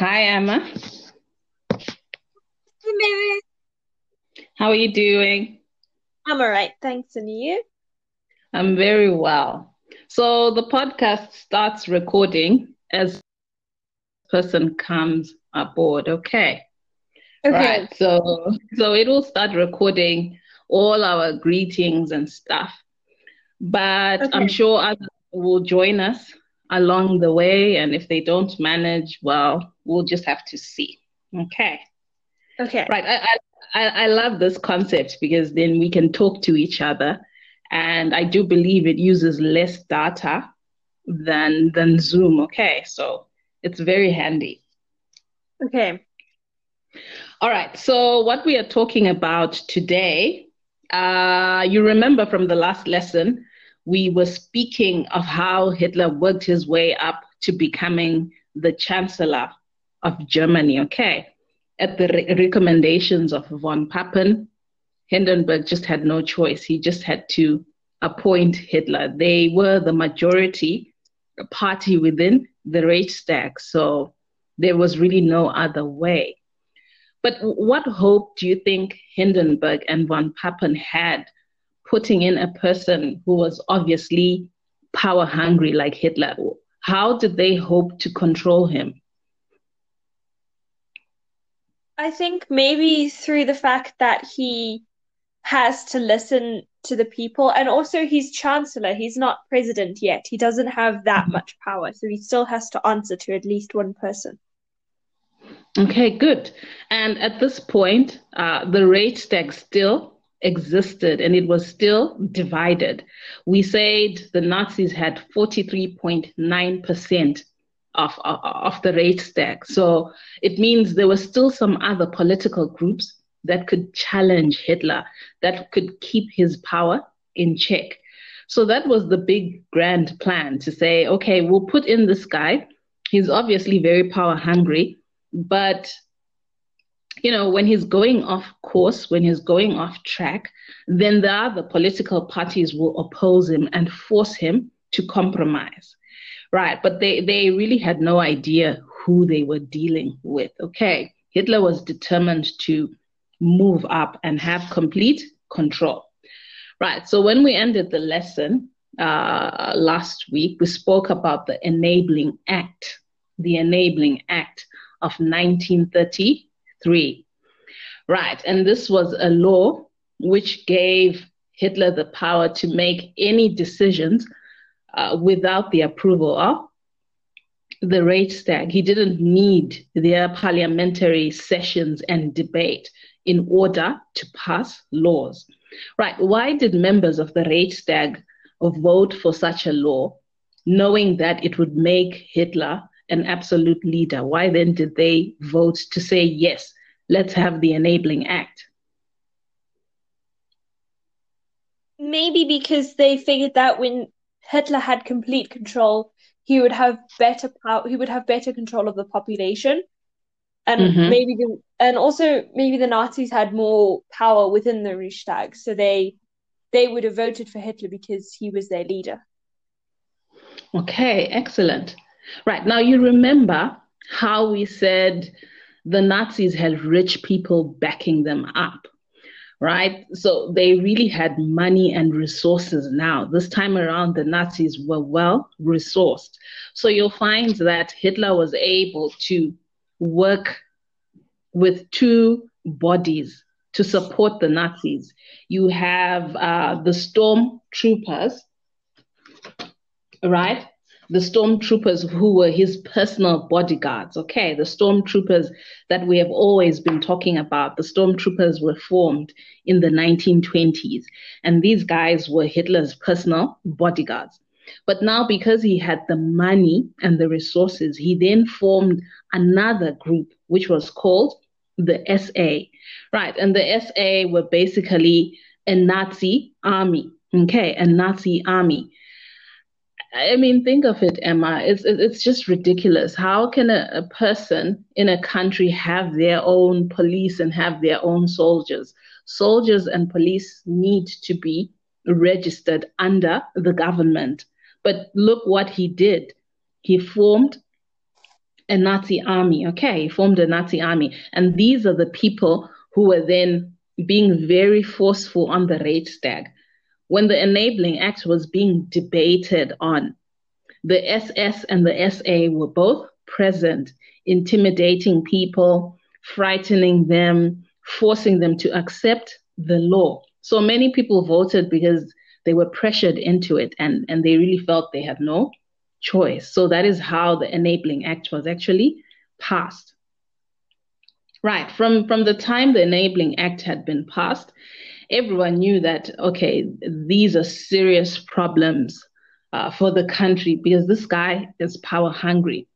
Hi, Emma. Hey, Mary. How are you doing? I'm all right, thanks. And you? I'm very well. So the podcast starts recording as person comes aboard. Okay. Okay. Right. So so it will start recording all our greetings and stuff. But I'm sure others will join us along the way, and if they don't manage, well, we'll just have to see. Okay. Okay. Right. I, I, I love this concept because then we can talk to each other. And I do believe it uses less data than than Zoom. Okay. So it's very handy. Okay. All right. So what we are talking about today, uh, you remember from the last lesson, we were speaking of how Hitler worked his way up to becoming the Chancellor of Germany. Okay. At the re- recommendations of von Papen, Hindenburg just had no choice. He just had to appoint Hitler. They were the majority party within the Reichstag, so there was really no other way. But what hope do you think Hindenburg and von Papen had putting in a person who was obviously power hungry like Hitler? How did they hope to control him? I think maybe through the fact that he has to listen to the people, and also he's chancellor, he's not president yet. He doesn't have that much power, so he still has to answer to at least one person. Okay, good. And at this point, uh, the Reichstag still existed and it was still divided. We said the Nazis had 43.9% of, of, the Reichstag. So it means there were still some other political groups that could challenge Hitler, that could keep his power in check. So that was the big grand plan to say, okay, we'll put in this guy. He's obviously very power hungry but you know, when he's going off course, when he's going off track, then the other political parties will oppose him and force him to compromise. Right. But they, they really had no idea who they were dealing with. Okay. Hitler was determined to move up and have complete control. Right. So when we ended the lesson uh, last week, we spoke about the Enabling Act, the Enabling Act of 1933. Right, and this was a law which gave Hitler the power to make any decisions uh, without the approval of the Reichstag. He didn't need their parliamentary sessions and debate in order to pass laws. Right, why did members of the Reichstag vote for such a law, knowing that it would make Hitler an absolute leader? Why then did they vote to say, yes, let's have the Enabling Act? Maybe because they figured that when Hitler had complete control, he would have better power, he would have better control of the population. And Mm-hmm. maybe the, and also maybe the Nazis had more power within the Reichstag, so they they would have voted for Hitler because he was their leader. Okay, excellent. Right. Now you remember how we said the Nazis had rich people backing them up, right? So they really had money and resources now. This time around, the Nazis were well resourced. So you'll find that Hitler was able to work with two bodies to support the Nazis. You have uh, the storm troopers, right? The stormtroopers who were his personal bodyguards. Okay, the stormtroopers that we have always been talking about. The stormtroopers were formed in the 1920s, and these guys were Hitler's personal bodyguards. But now, because he had the money and the resources, he then formed another group, which was called the SA. Right, and the SA were basically a Nazi army. Okay, a Nazi army. I mean, think of it, Emma. It's it's just ridiculous. How can a, a person in a country have their own police and have their own soldiers? Soldiers and police need to be registered under the government. But look what he did. He formed a Nazi army. Okay, he formed a Nazi army. And these are the people who were then being very forceful on the Reichstag. When the Enabling Act was being debated on, the SS and the SA were both present, intimidating people, frightening them, forcing them to accept the law. So many people voted because they were pressured into it and, and they really felt they had no choice. So that is how the Enabling Act was actually passed. Right, from, from the time the Enabling Act had been passed, everyone knew that, okay, these are serious problems uh, for the country because this guy is power hungry.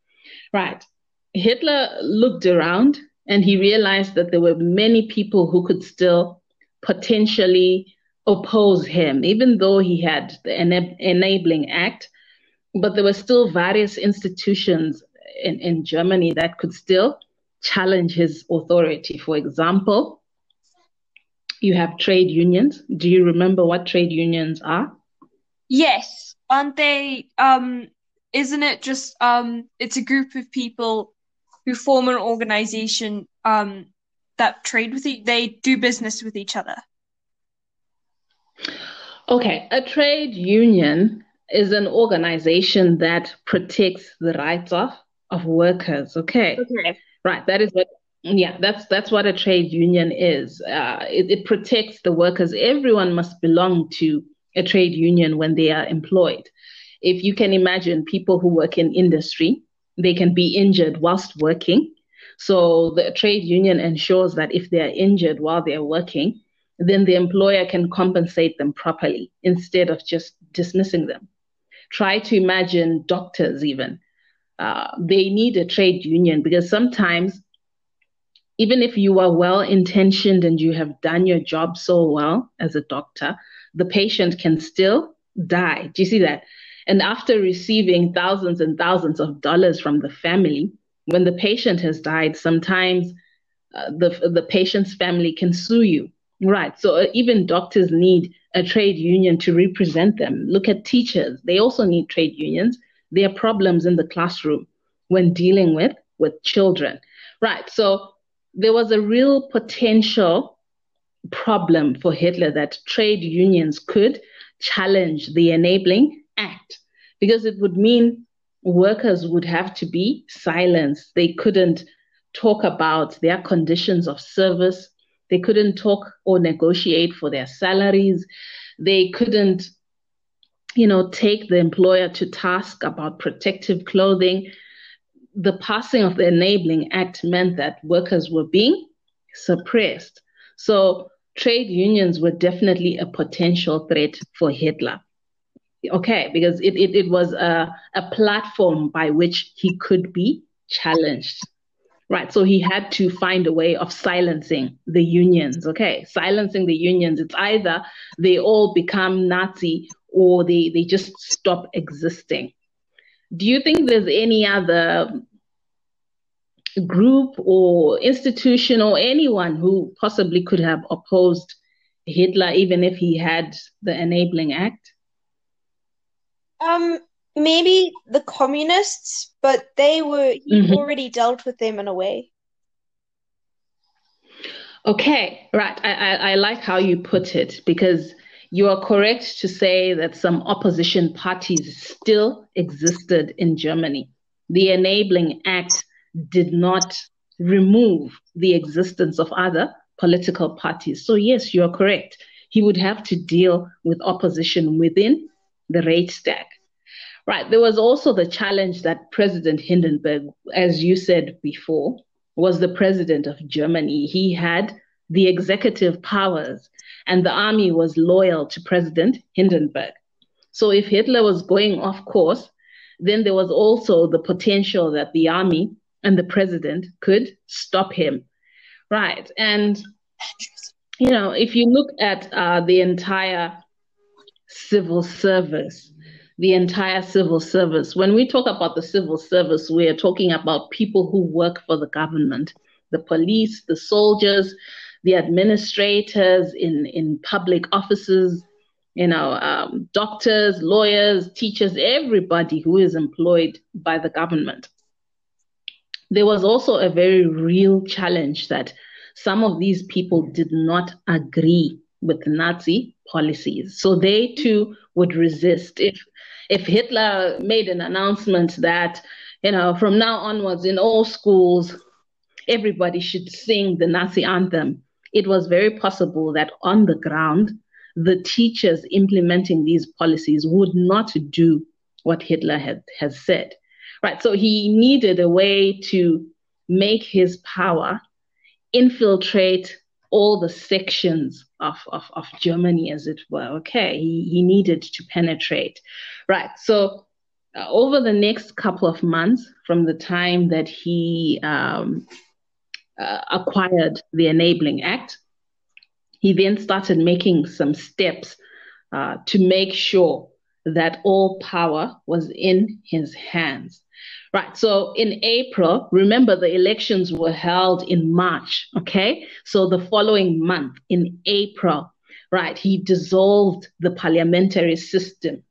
Right, Hitler looked around and he realized that there were many people who could still potentially oppose him, even though he had the Enabling Act but there were still various institutions in, in Germany that could still challenge his authority. For example, you have trade unions. Do you remember what trade unions are? Yes. Aren't they um isn't it just um it's a group of people who form an organization um that trade with each they do business with each other. Okay, a trade union is an organization that protects the rights of of workers. Okay. Okay. Right. That is what. Yeah, that's that's what a trade union is. Uh, it, it protects the workers. Everyone must belong to a trade union when they are employed. If you can imagine people who work in industry, they can be injured whilst working. So the trade union ensures that if they are injured while they are working, then the employer can compensate them properly instead of just dismissing them. Try to imagine doctors, even. Uh, they need a trade union because sometimes, even if you are well intentioned and you have done your job so well as a doctor, the patient can still die. Do you see that? And after receiving thousands and thousands of dollars from the family, when the patient has died, sometimes uh, the, the patient's family can sue you. Right. So uh, even doctors need a trade union to represent them. Look at teachers, they also need trade unions. There are problems in the classroom when dealing with, with children. Right. So there was a real potential problem for Hitler that trade unions could challenge the Enabling Act because it would mean workers would have to be silenced. They couldn't talk about their conditions of service they couldn't talk or negotiate for their salaries. They couldn't, you know, take the employer to task about protective clothing. The passing of the Enabling Act meant that workers were being suppressed. So trade unions were definitely a potential threat for Hitler. Okay, because it, it, it was a, a platform by which he could be challenged. Right. So he had to find a way of silencing the unions. Okay. Silencing the unions. It's either they all become Nazi or they, they just stop existing. Do you think there's any other group or institution or anyone who possibly could have opposed Hitler even if he had the enabling act? Um, maybe the communists, but they were he mm-hmm. already dealt with them in a way. Okay, right. I, I, I like how you put it because you are correct to say that some opposition parties still existed in Germany. The Enabling Act did not remove the existence of other political parties. So, yes, you are correct. He would have to deal with opposition within the Reichstag. Right. There was also the challenge that President Hindenburg, as you said before, was the president of Germany. He had the executive powers, and the army was loyal to President Hindenburg. So if Hitler was going off course, then there was also the potential that the army and the president could stop him. Right. And, you know, if you look at uh, the entire civil service, the entire civil service. When we talk about the civil service, we are talking about people who work for the government, the police, the soldiers, the administrators in, in public offices, you know, um, doctors, lawyers, teachers, everybody who is employed by the government. there was also a very real challenge that some of these people did not agree with Nazi policies. So they too would resist. If if Hitler made an announcement that, you know, from now onwards in all schools, everybody should sing the Nazi anthem, it was very possible that on the ground, the teachers implementing these policies would not do what Hitler had, has said. Right. So he needed a way to make his power infiltrate all the sections of, of, of Germany, as it were. Okay. He, he needed to penetrate. Right. So uh, over the next couple of months, from the time that he um, uh, acquired the Enabling Act, he then started making some steps uh, to make sure that all power was in his hands. Right. So in April, remember the elections were held in March. Okay. So the following month, in April, right, he dissolved the parliamentary system.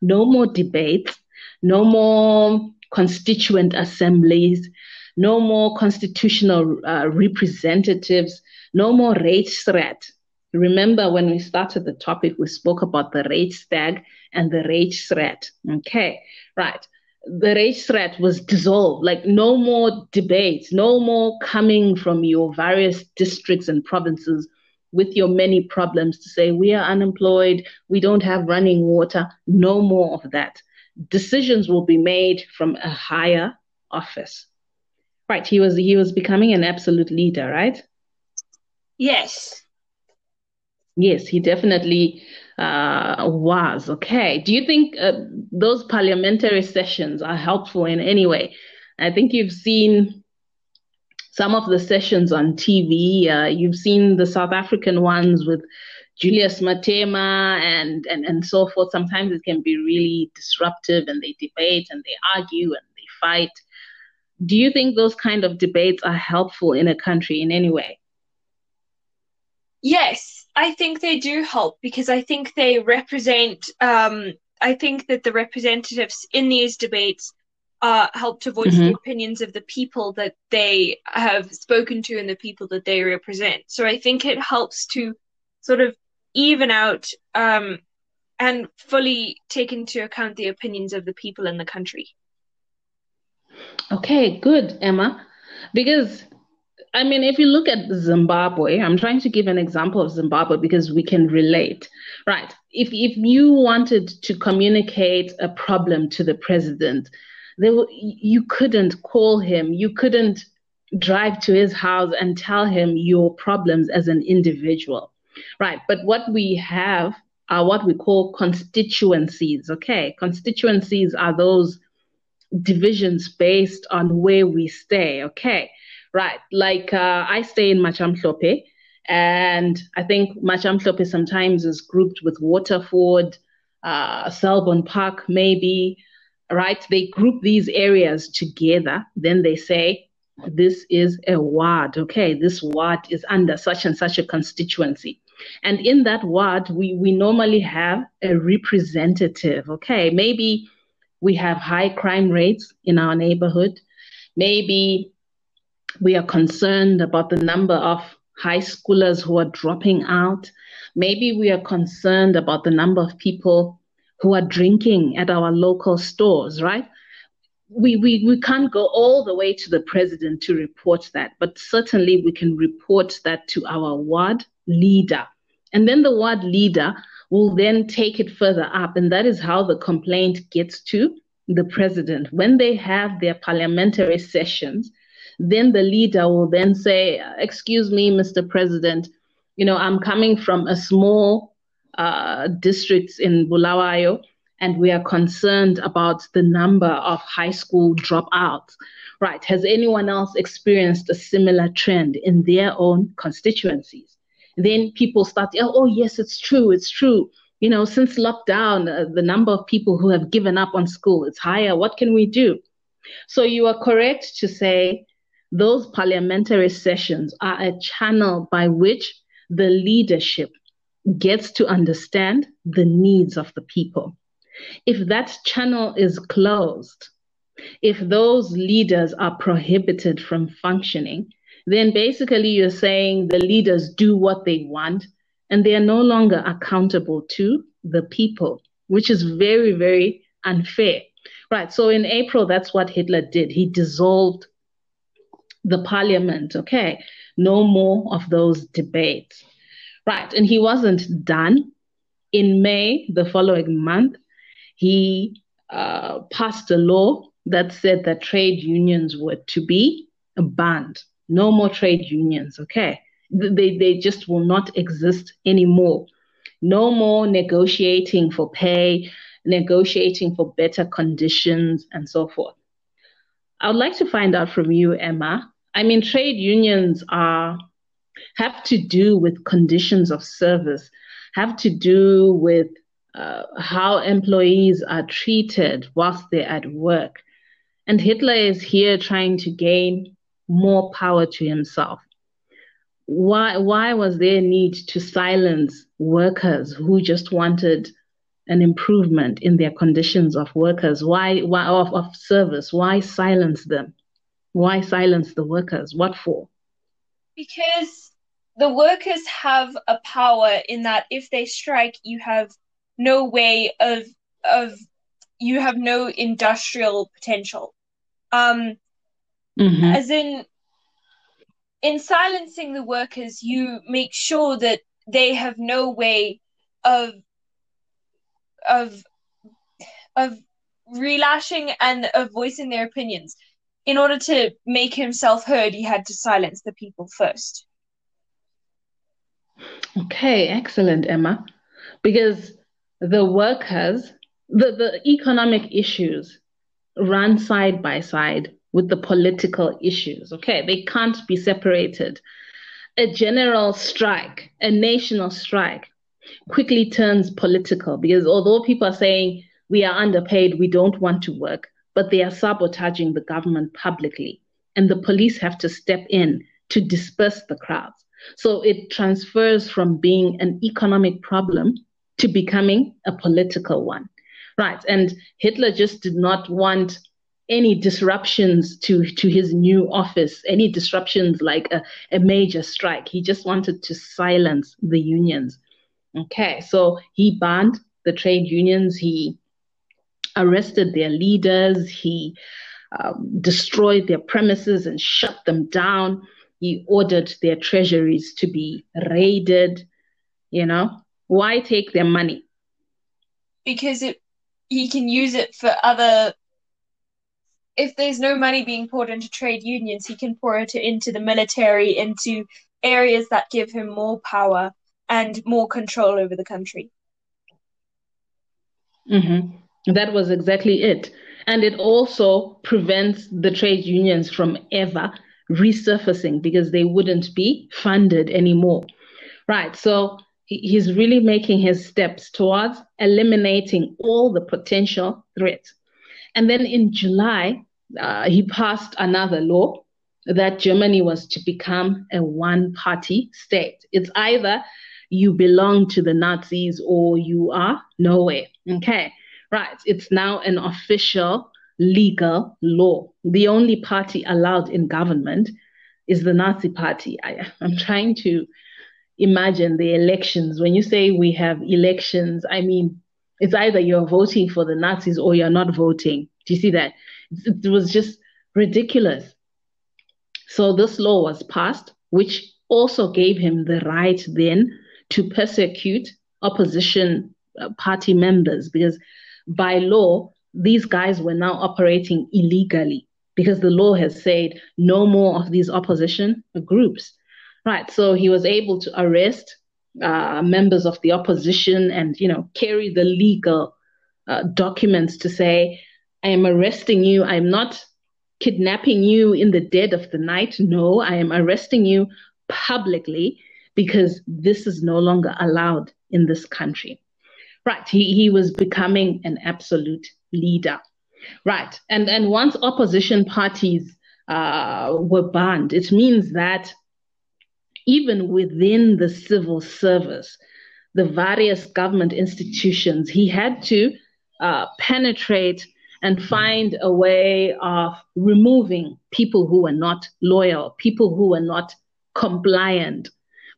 No more debates, no more constituent assemblies, no more constitutional uh, representatives, no more Reichsrat. Remember when we started the topic, we spoke about the Reichstag and the Reichsrat. Okay, right. The Reichsrat was dissolved, like no more debates, no more coming from your various districts and provinces with your many problems to say, we are unemployed, we don't have running water, no more of that. Decisions will be made from a higher office. Right, he was he was becoming an absolute leader, right? Yes. Yes, he definitely uh, was. Okay. Do you think uh, those parliamentary sessions are helpful in any way? I think you've seen some of the sessions on TV. Uh, you've seen the South African ones with Julius Malema and, and, and so forth. Sometimes it can be really disruptive and they debate and they argue and they fight. Do you think those kind of debates are helpful in a country in any way? Yes, I think they do help because I think they represent. Um, I think that the representatives in these debates uh, help to voice mm-hmm. the opinions of the people that they have spoken to and the people that they represent. So I think it helps to sort of even out um, and fully take into account the opinions of the people in the country. Okay, good, Emma. Because I mean, if you look at Zimbabwe, I'm trying to give an example of Zimbabwe because we can relate, right? If if you wanted to communicate a problem to the president, there you couldn't call him, you couldn't drive to his house and tell him your problems as an individual, right? But what we have are what we call constituencies. Okay, constituencies are those divisions based on where we stay. Okay right? Like uh, I stay in Matsheumhlope, and I think Matsheumhlope sometimes is grouped with Waterford, uh, Selborne Park, maybe, right? They group these areas together. Then they say, this is a ward, okay? This ward is under such and such a constituency. And in that ward, we, we normally have a representative, okay? Maybe we have high crime rates in our neighborhood. Maybe we are concerned about the number of high schoolers who are dropping out. Maybe we are concerned about the number of people who are drinking at our local stores, right? We, we, we can't go all the way to the president to report that, but certainly we can report that to our ward leader. And then the ward leader will then take it further up. And that is how the complaint gets to the president. When they have their parliamentary sessions, then the leader will then say, Excuse me, Mr. President, you know, I'm coming from a small uh, district in Bulawayo, and we are concerned about the number of high school dropouts. Right. Has anyone else experienced a similar trend in their own constituencies? Then people start, oh, oh yes, it's true, it's true. You know, since lockdown, uh, the number of people who have given up on school is higher. What can we do? So you are correct to say those parliamentary sessions are a channel by which the leadership gets to understand the needs of the people. If that channel is closed, if those leaders are prohibited from functioning, then basically you're saying the leaders do what they want and they are no longer accountable to the people, which is very, very unfair. Right. So in April, that's what Hitler did. He dissolved the parliament. Okay. No more of those debates. Right. And he wasn't done. In May, the following month, he uh, passed a law that said that trade unions were to be banned. No more trade unions, okay? They, they just will not exist anymore. No more negotiating for pay, negotiating for better conditions, and so forth. I would like to find out from you, Emma. I mean, trade unions are have to do with conditions of service, have to do with uh, how employees are treated whilst they're at work. And Hitler is here trying to gain more power to himself. Why, why was there a need to silence workers who just wanted an improvement in their conditions of workers? Why, why of, of service? Why silence them? Why silence the workers? What for? Because the workers have a power in that if they strike, you have no way of of you have no industrial potential. Um, mm-hmm. As in, in silencing the workers, you make sure that they have no way of of of relashing and of voicing their opinions. In order to make himself heard, he had to silence the people first. Okay, excellent, Emma. Because the workers, the, the economic issues run side by side with the political issues. Okay, they can't be separated. A general strike, a national strike, quickly turns political because although people are saying we are underpaid, we don't want to work, but they are sabotaging the government publicly. And the police have to step in to disperse the crowds. So it transfers from being an economic problem to becoming a political one. Right. And Hitler just did not want any disruptions to, to his new office, any disruptions like a, a major strike. He just wanted to silence the unions. Okay, so he banned the trade unions, he arrested their leaders, he um, destroyed their premises and shut them down. He ordered their treasuries to be raided. You know, why take their money? Because it he can use it for other if there's no money being poured into trade unions, he can pour it into the military, into areas that give him more power and more control over the country. Mm-hmm. That was exactly it. And it also prevents the trade unions from ever resurfacing because they wouldn't be funded anymore. Right. So he's really making his steps towards eliminating all the potential threats. And then in July, uh, he passed another law that Germany was to become a one party state. It's either you belong to the Nazis or you are nowhere. Okay, right. It's now an official legal law. The only party allowed in government is the Nazi party. I, I'm trying to imagine the elections. When you say we have elections, I mean, it's either you're voting for the Nazis or you're not voting. Do you see that? It was just ridiculous. So this law was passed, which also gave him the right then to persecute opposition uh, party members because by law, these guys were now operating illegally because the law has said no more of these opposition groups. Right. So he was able to arrest uh, members of the opposition and, you know, carry the legal uh, documents to say, I am arresting you. I'm not kidnapping you in the dead of the night. No, I am arresting you publicly because this is no longer allowed in this country. Right. He, he was becoming an absolute leader. Right. And, and once opposition parties uh, were banned, it means that even within the civil service, the various government institutions, he had to uh, penetrate and find a way of removing people who were not loyal, people who were not compliant,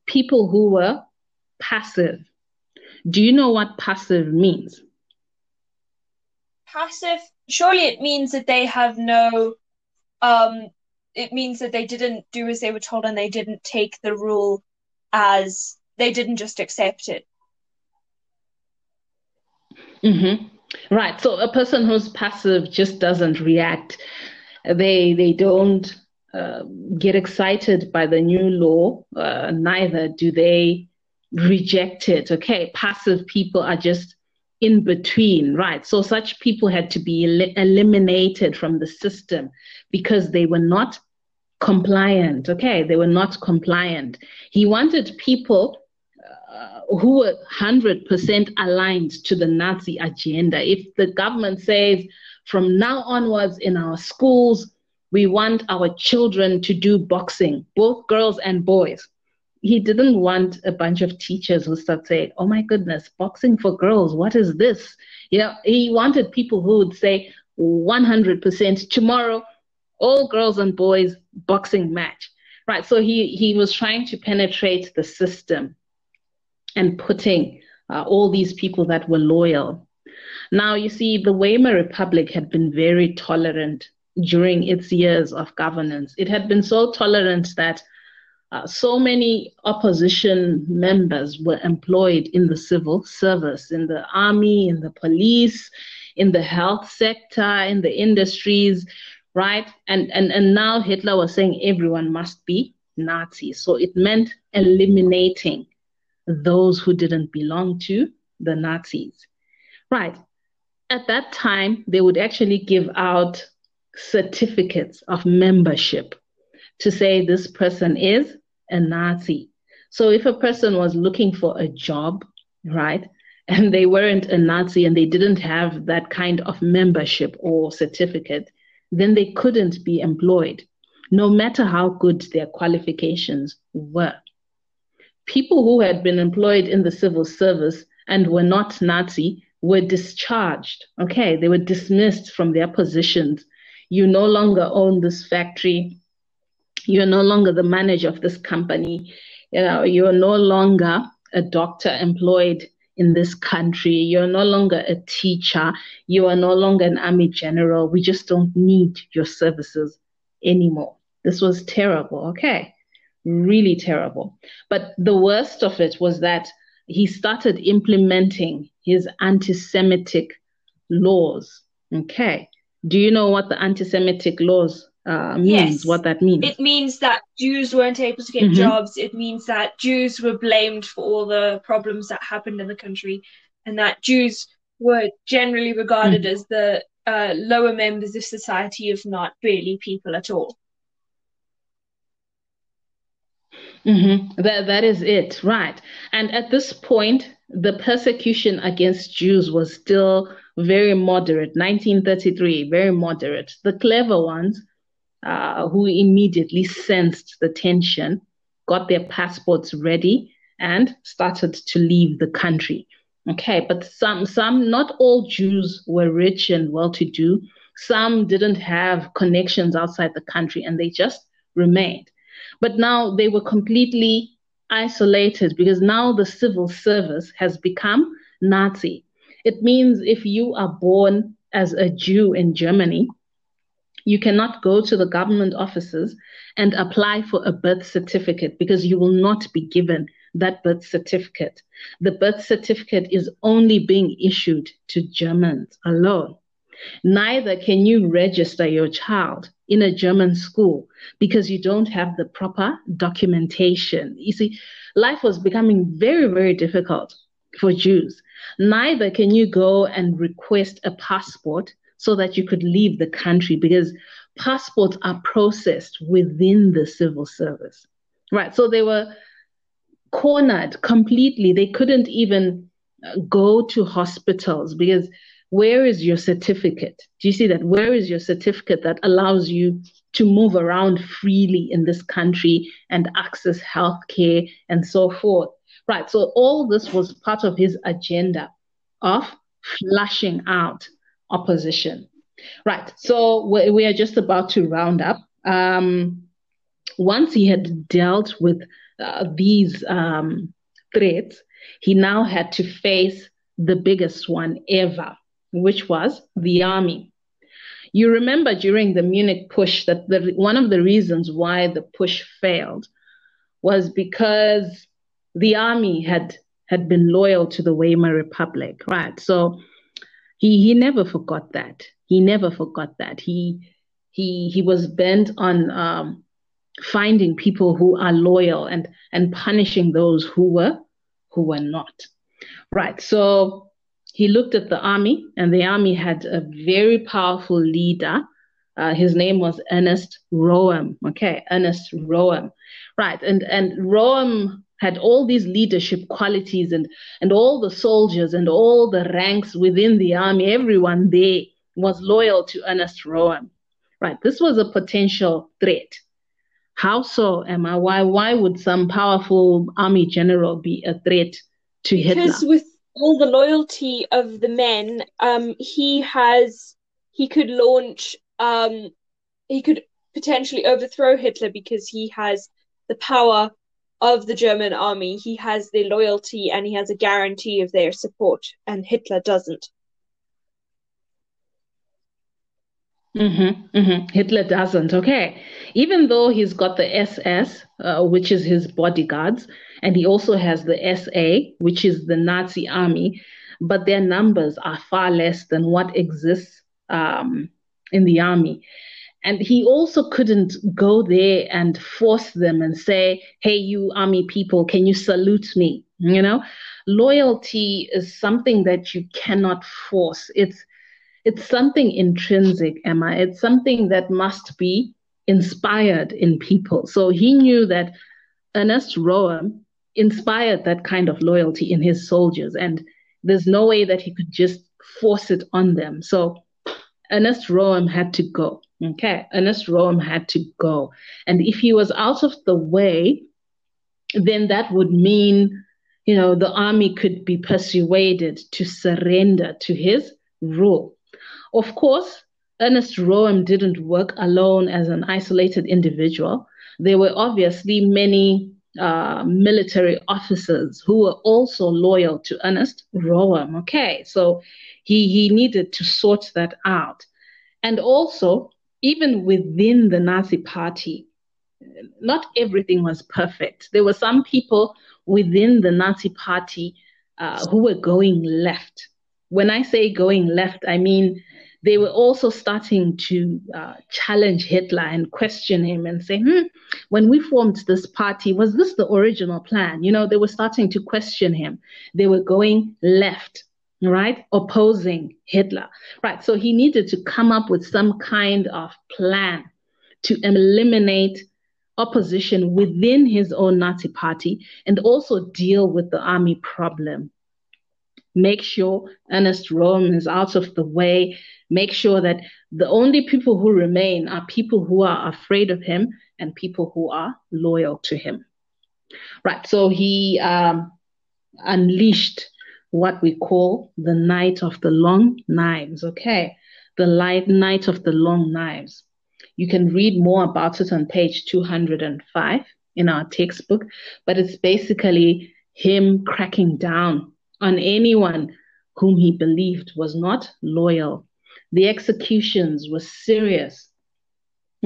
people who were passive. Do you know what passive means? Passive, surely it means that they have no, um, it means that they didn't do as they were told and they didn't take the rule as they didn't just accept it. Mm-hmm. Right. So a person who's passive just doesn't react. They they don't uh, get excited by the new law. Uh, neither do they reject it. Okay. Passive people are just in between, right? So such people had to be el- eliminated from the system because they were not compliant. Okay. They were not compliant. He wanted people uh, who were 100% aligned to the Nazi agenda. If the government says from now onwards in our schools, we want our children to do boxing, both girls and boys. He didn't want a bunch of teachers who start saying, oh my goodness, boxing for girls, what is this? You know, he wanted people who would say 100% tomorrow, all girls and boys boxing match. Right. So he, he was trying to penetrate the system and putting uh, all these people that were loyal. Now, you see, the Weimar Republic had been very tolerant during its years of governance. It had been so tolerant that uh, so many opposition members were employed in the civil service, in the army, in the police, in the health sector, in the industries, right? And, and, and now Hitler was saying everyone must be Nazi. So it meant eliminating those who didn't belong to the Nazis. Right. At that time, they would actually give out certificates of membership to say this person is a Nazi. So if a person was looking for a job, right, and they weren't a Nazi and they didn't have that kind of membership or certificate, then they couldn't be employed, no matter how good their qualifications were people who had been employed in the civil service and were not Nazi were discharged. Okay, they were dismissed from their positions. You no longer own this factory. You're no longer the manager of this company. You know, you're no longer a doctor employed in this country. You're no longer a teacher. You are no longer an army general. We just don't need your services anymore. This was terrible. Okay really terrible. But the worst of it was that he started implementing his anti Semitic laws. Okay. Do you know what the anti Semitic laws uh, means? Yes. What that means? It means that Jews weren't able to get mm-hmm. jobs. It means that Jews were blamed for all the problems that happened in the country, and that Jews were generally regarded mm-hmm. as the uh, lower members of society, if not really people at all. Mm-hmm. That that is it, right? And at this point, the persecution against Jews was still very moderate. 1933, very moderate. The clever ones, uh, who immediately sensed the tension, got their passports ready and started to leave the country. Okay, but some, some, not all Jews were rich and well-to-do. Some didn't have connections outside the country, and they just remained. But now they were completely isolated because now the civil service has become Nazi. It means if you are born as a Jew in Germany, you cannot go to the government offices and apply for a birth certificate because you will not be given that birth certificate. The birth certificate is only being issued to Germans alone. Neither can you register your child in a German school because you don't have the proper documentation. You see, life was becoming very, very difficult for Jews. Neither can you go and request a passport so that you could leave the country because passports are processed within the civil service. Right. So they were cornered completely. They couldn't even uh, go to hospitals because where is your certificate? Do you see that? Where is your certificate that allows you to move around freely in this country and access healthcare and so forth? Right. So all this was part of his agenda of flushing out opposition. Right. So we are just about to round up. Um, once he had dealt with uh, these um, threats, he now had to face the biggest one ever, which was the army. You remember during the Munich push that the, one of the reasons why the push failed was because the army had had been loyal to the Weimar Republic, right? So he he never forgot that. He never forgot that. He he he was bent on um, finding people who are loyal and and punishing those who were who were not. Right. So he looked at the army, and the army had a very powerful leader. Uh, his name was Ernest Röhm. Okay, Ernest Röhm. Right, and and Röhm had all these leadership qualities, and and all the soldiers and all the ranks within the army, everyone there was loyal to Ernest Röhm. Right, this was a potential threat. How so, Emma? Why why would some powerful army general be a threat to Hitler? Because with all the loyalty of the men, um, he has he could launch um, he could potentially overthrow Hitler because he has the power of the German army. He has their loyalty and he has a guarantee of their support, and Hitler doesn't. Mm-hmm, mm-hmm. Hitler doesn't. Okay. Even though he's got the SS, uh, which is his bodyguards, and he also has the SA, which is the Nazi army, but their numbers are far less than what exists um, in the army. And he also couldn't go there and force them and say, hey, you army people, can you salute me? You know, loyalty is something that you cannot force. It's it's something intrinsic, Emma. It's something that must be inspired in people. So he knew that Ernest Röhm inspired that kind of loyalty in his soldiers, and there's no way that he could just force it on them. So Ernest Röhm had to go. Okay, Ernest Röhm had to go. And if he was out of the way, then that would mean, you know, the army could be persuaded to surrender to his rule. Of course, Ernest Röhm didn't work alone as an isolated individual. There were obviously many uh, military officers who were also loyal to Ernest Röhm. Okay, so he, he needed to sort that out. And also, even within the Nazi party, not everything was perfect. There were some people within the Nazi party uh, who were going left. When I say going left, I mean they were also starting to uh, challenge Hitler and question him and say, hmm, when we formed this party, was this the original plan? You know, they were starting to question him. They were going left, right? Opposing Hitler, right? So he needed to come up with some kind of plan to eliminate opposition within his own Nazi party and also deal with the army problem make sure Ernest Röhm is out of the way, make sure that the only people who remain are people who are afraid of him and people who are loyal to him. Right, so he um, unleashed what we call the night of the long knives, okay? The light night of the long knives. You can read more about it on page 205 in our textbook, but it's basically him cracking down on anyone whom he believed was not loyal. The executions were serious.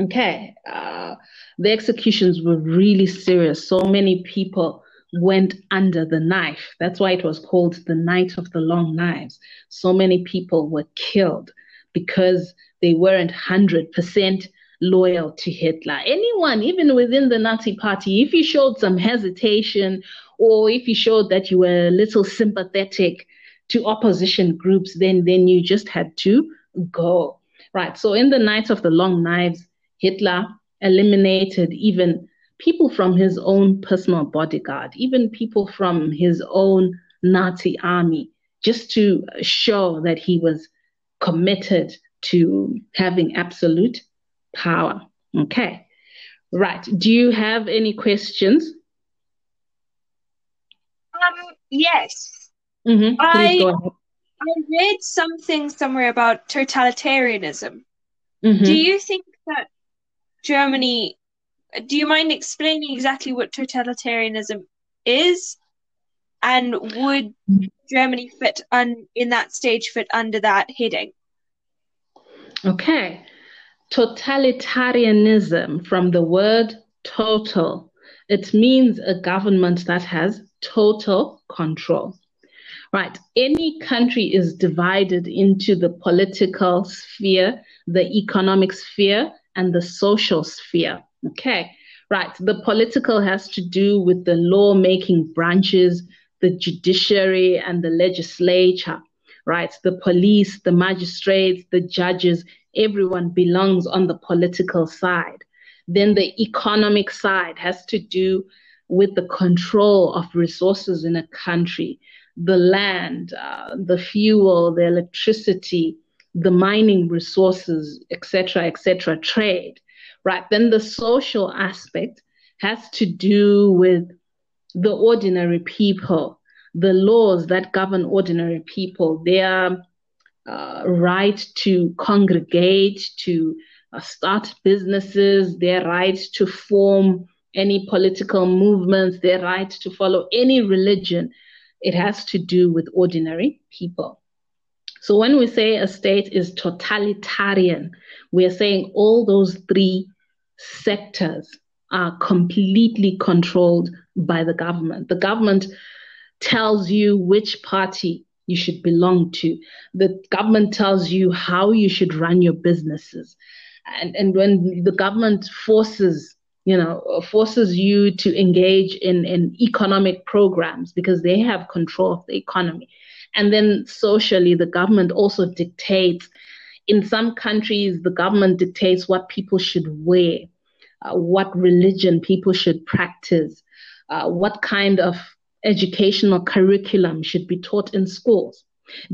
Okay, uh, the executions were really serious. So many people went under the knife. That's why it was called the Night of the Long Knives. So many people were killed because they weren't 100% loyal to Hitler. Anyone, even within the Nazi party, if you showed some hesitation or if you showed that you were a little sympathetic to opposition groups, then then you just had to go. Right. So in the Night of the Long Knives, Hitler eliminated even people from his own personal bodyguard, even people from his own Nazi army, just to show that he was committed to having absolute power. Okay. Right. Do you have any questions? Um, yes. Mm-hmm. I, I read something somewhere about totalitarianism. Mm-hmm. Do you think that Germany? Do you mind explaining exactly what totalitarianism is, and would Germany fit un, in that stage fit under that heading? Okay, totalitarianism from the word total. It means a government that has total control. Right. Any country is divided into the political sphere, the economic sphere, and the social sphere. Okay. Right. The political has to do with the lawmaking branches, the judiciary, and the legislature. Right. The police, the magistrates, the judges, everyone belongs on the political side. Then the economic side has to do with the control of resources in a country the land, uh, the fuel, the electricity, the mining resources, etc., etc., trade, right? Then the social aspect has to do with the ordinary people, the laws that govern ordinary people, their uh, right to congregate, to uh, start businesses, their right to form any political movements, their right to follow any religion it has to do with ordinary people. So when we say a state is totalitarian, we are saying all those three sectors are completely controlled by the government. The government tells you which party you should belong to. The government tells you how you should run your businesses. And, and when the government forces you know, forces you to engage in, in economic programs because they have control of the economy. And then socially, the government also dictates. In some countries, the government dictates what people should wear, uh, what religion people should practice, uh, what kind of educational curriculum should be taught in schools.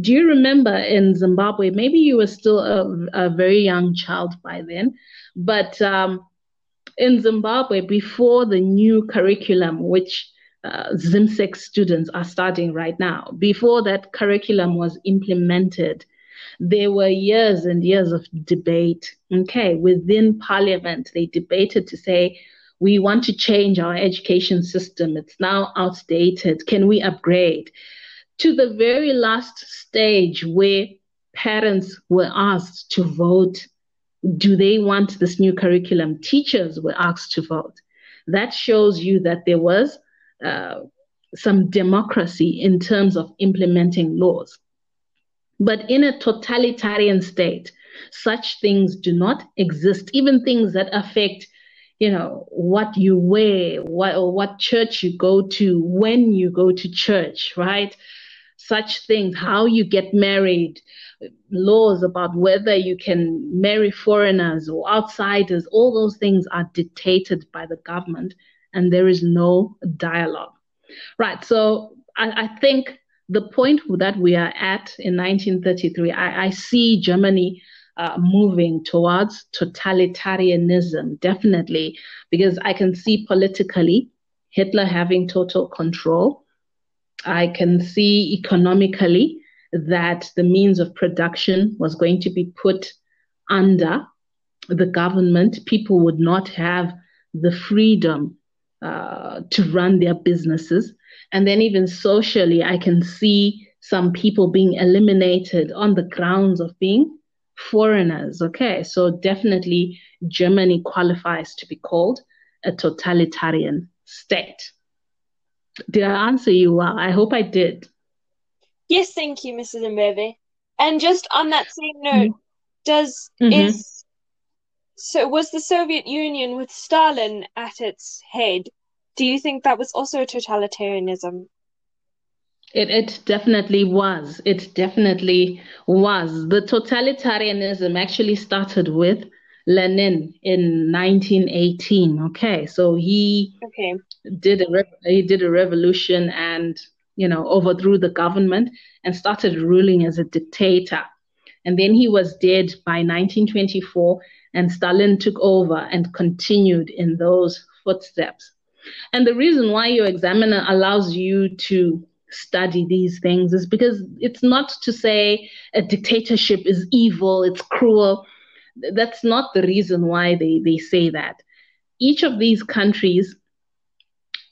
Do you remember in Zimbabwe? Maybe you were still a, a very young child by then, but um, in Zimbabwe before the new curriculum, which uh, students are studying right now, before that curriculum was implemented, there were years and years of debate. Okay, within parliament, they debated to say, we want to change our education system. It's now outdated. Can we upgrade? To the very last stage where parents were asked to vote do they want this new curriculum? Teachers were asked to vote. That shows you that there was uh, some democracy in terms of implementing laws. But in a totalitarian state, such things do not exist, even things that affect you know what you wear what or what church you go to when you go to church right such things how you get married laws about whether you can marry foreigners or outsiders, all those things are dictated by the government and there is no dialogue. Right. So I, I think the point that we are at in 1933, I, I see Germany uh, moving towards totalitarianism, definitely, because I can see politically Hitler having total control. I can see economically that the means of production was going to be put under the government. People would not have the freedom uh, to run their businesses. And then, even socially, I can see some people being eliminated on the grounds of being foreigners. Okay, so definitely Germany qualifies to be called a totalitarian state. Did I answer you well? I hope I did. Yes, thank you, Mrs. Mbeve. And just on that same note, mm-hmm. does mm-hmm. is so was the Soviet Union with Stalin at its head? Do you think that was also totalitarianism? It it definitely was. It definitely was. The totalitarianism actually started with Lenin in 1918. Okay, so he okay. did a he did a revolution and you know, overthrew the government and started ruling as a dictator. And then he was dead by 1924, and Stalin took over and continued in those footsteps. And the reason why your examiner allows you to study these things is because it's not to say a dictatorship is evil, it's cruel. That's not the reason why they, they say that. Each of these countries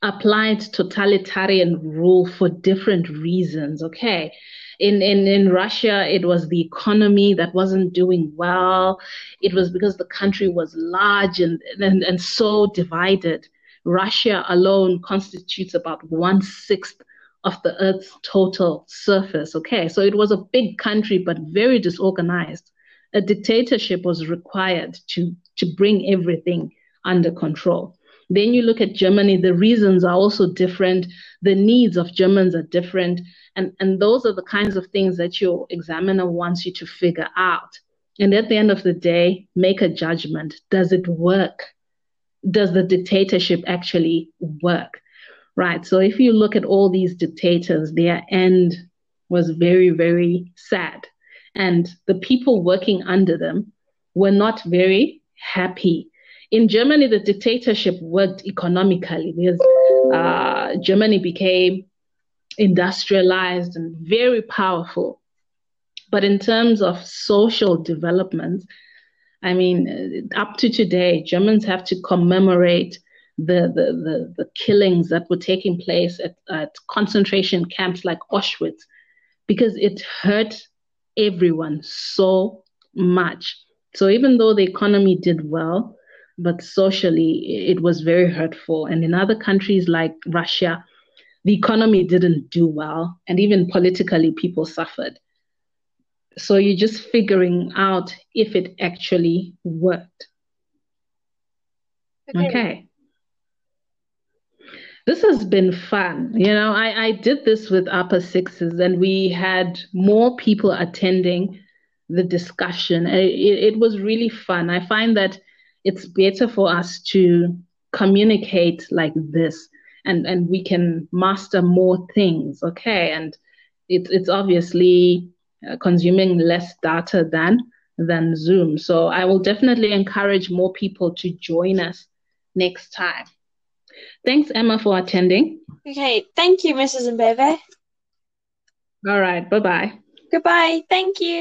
applied totalitarian rule for different reasons, okay? In, in, in Russia, it was the economy that wasn't doing well. It was because the country was large and, and, and so divided. Russia alone constitutes about one sixth of the Earth's total surface. Okay, so it was a big country, but very disorganized. A dictatorship was required to, to bring everything under control. Then you look at Germany, the reasons are also different. The needs of Germans are different. And, and those are the kinds of things that your examiner wants you to figure out. And at the end of the day, make a judgment. Does it work? Does the dictatorship actually work? Right. So if you look at all these dictators, their end was very, very sad. And the people working under them were not very happy. In Germany, the dictatorship worked economically because uh, Germany became industrialized and very powerful. But in terms of social development, I mean, up to today, Germans have to commemorate the, the, the, the killings that were taking place at, at concentration camps like Auschwitz because it hurt everyone so much. So even though the economy did well, but socially it was very hurtful. And in other countries like Russia, the economy didn't do well, and even politically, people suffered. So you're just figuring out if it actually worked. Okay. okay this has been fun. You know, I, I did this with upper sixes and we had more people attending the discussion. It, it was really fun. I find that it's better for us to communicate like this and, and we can master more things. Okay. And it, it's obviously uh, consuming less data than than Zoom. So I will definitely encourage more people to join us next time. Thanks, Emma, for attending. Okay, thank you, Mrs. Mbeve. All right, bye bye. Goodbye. Thank you.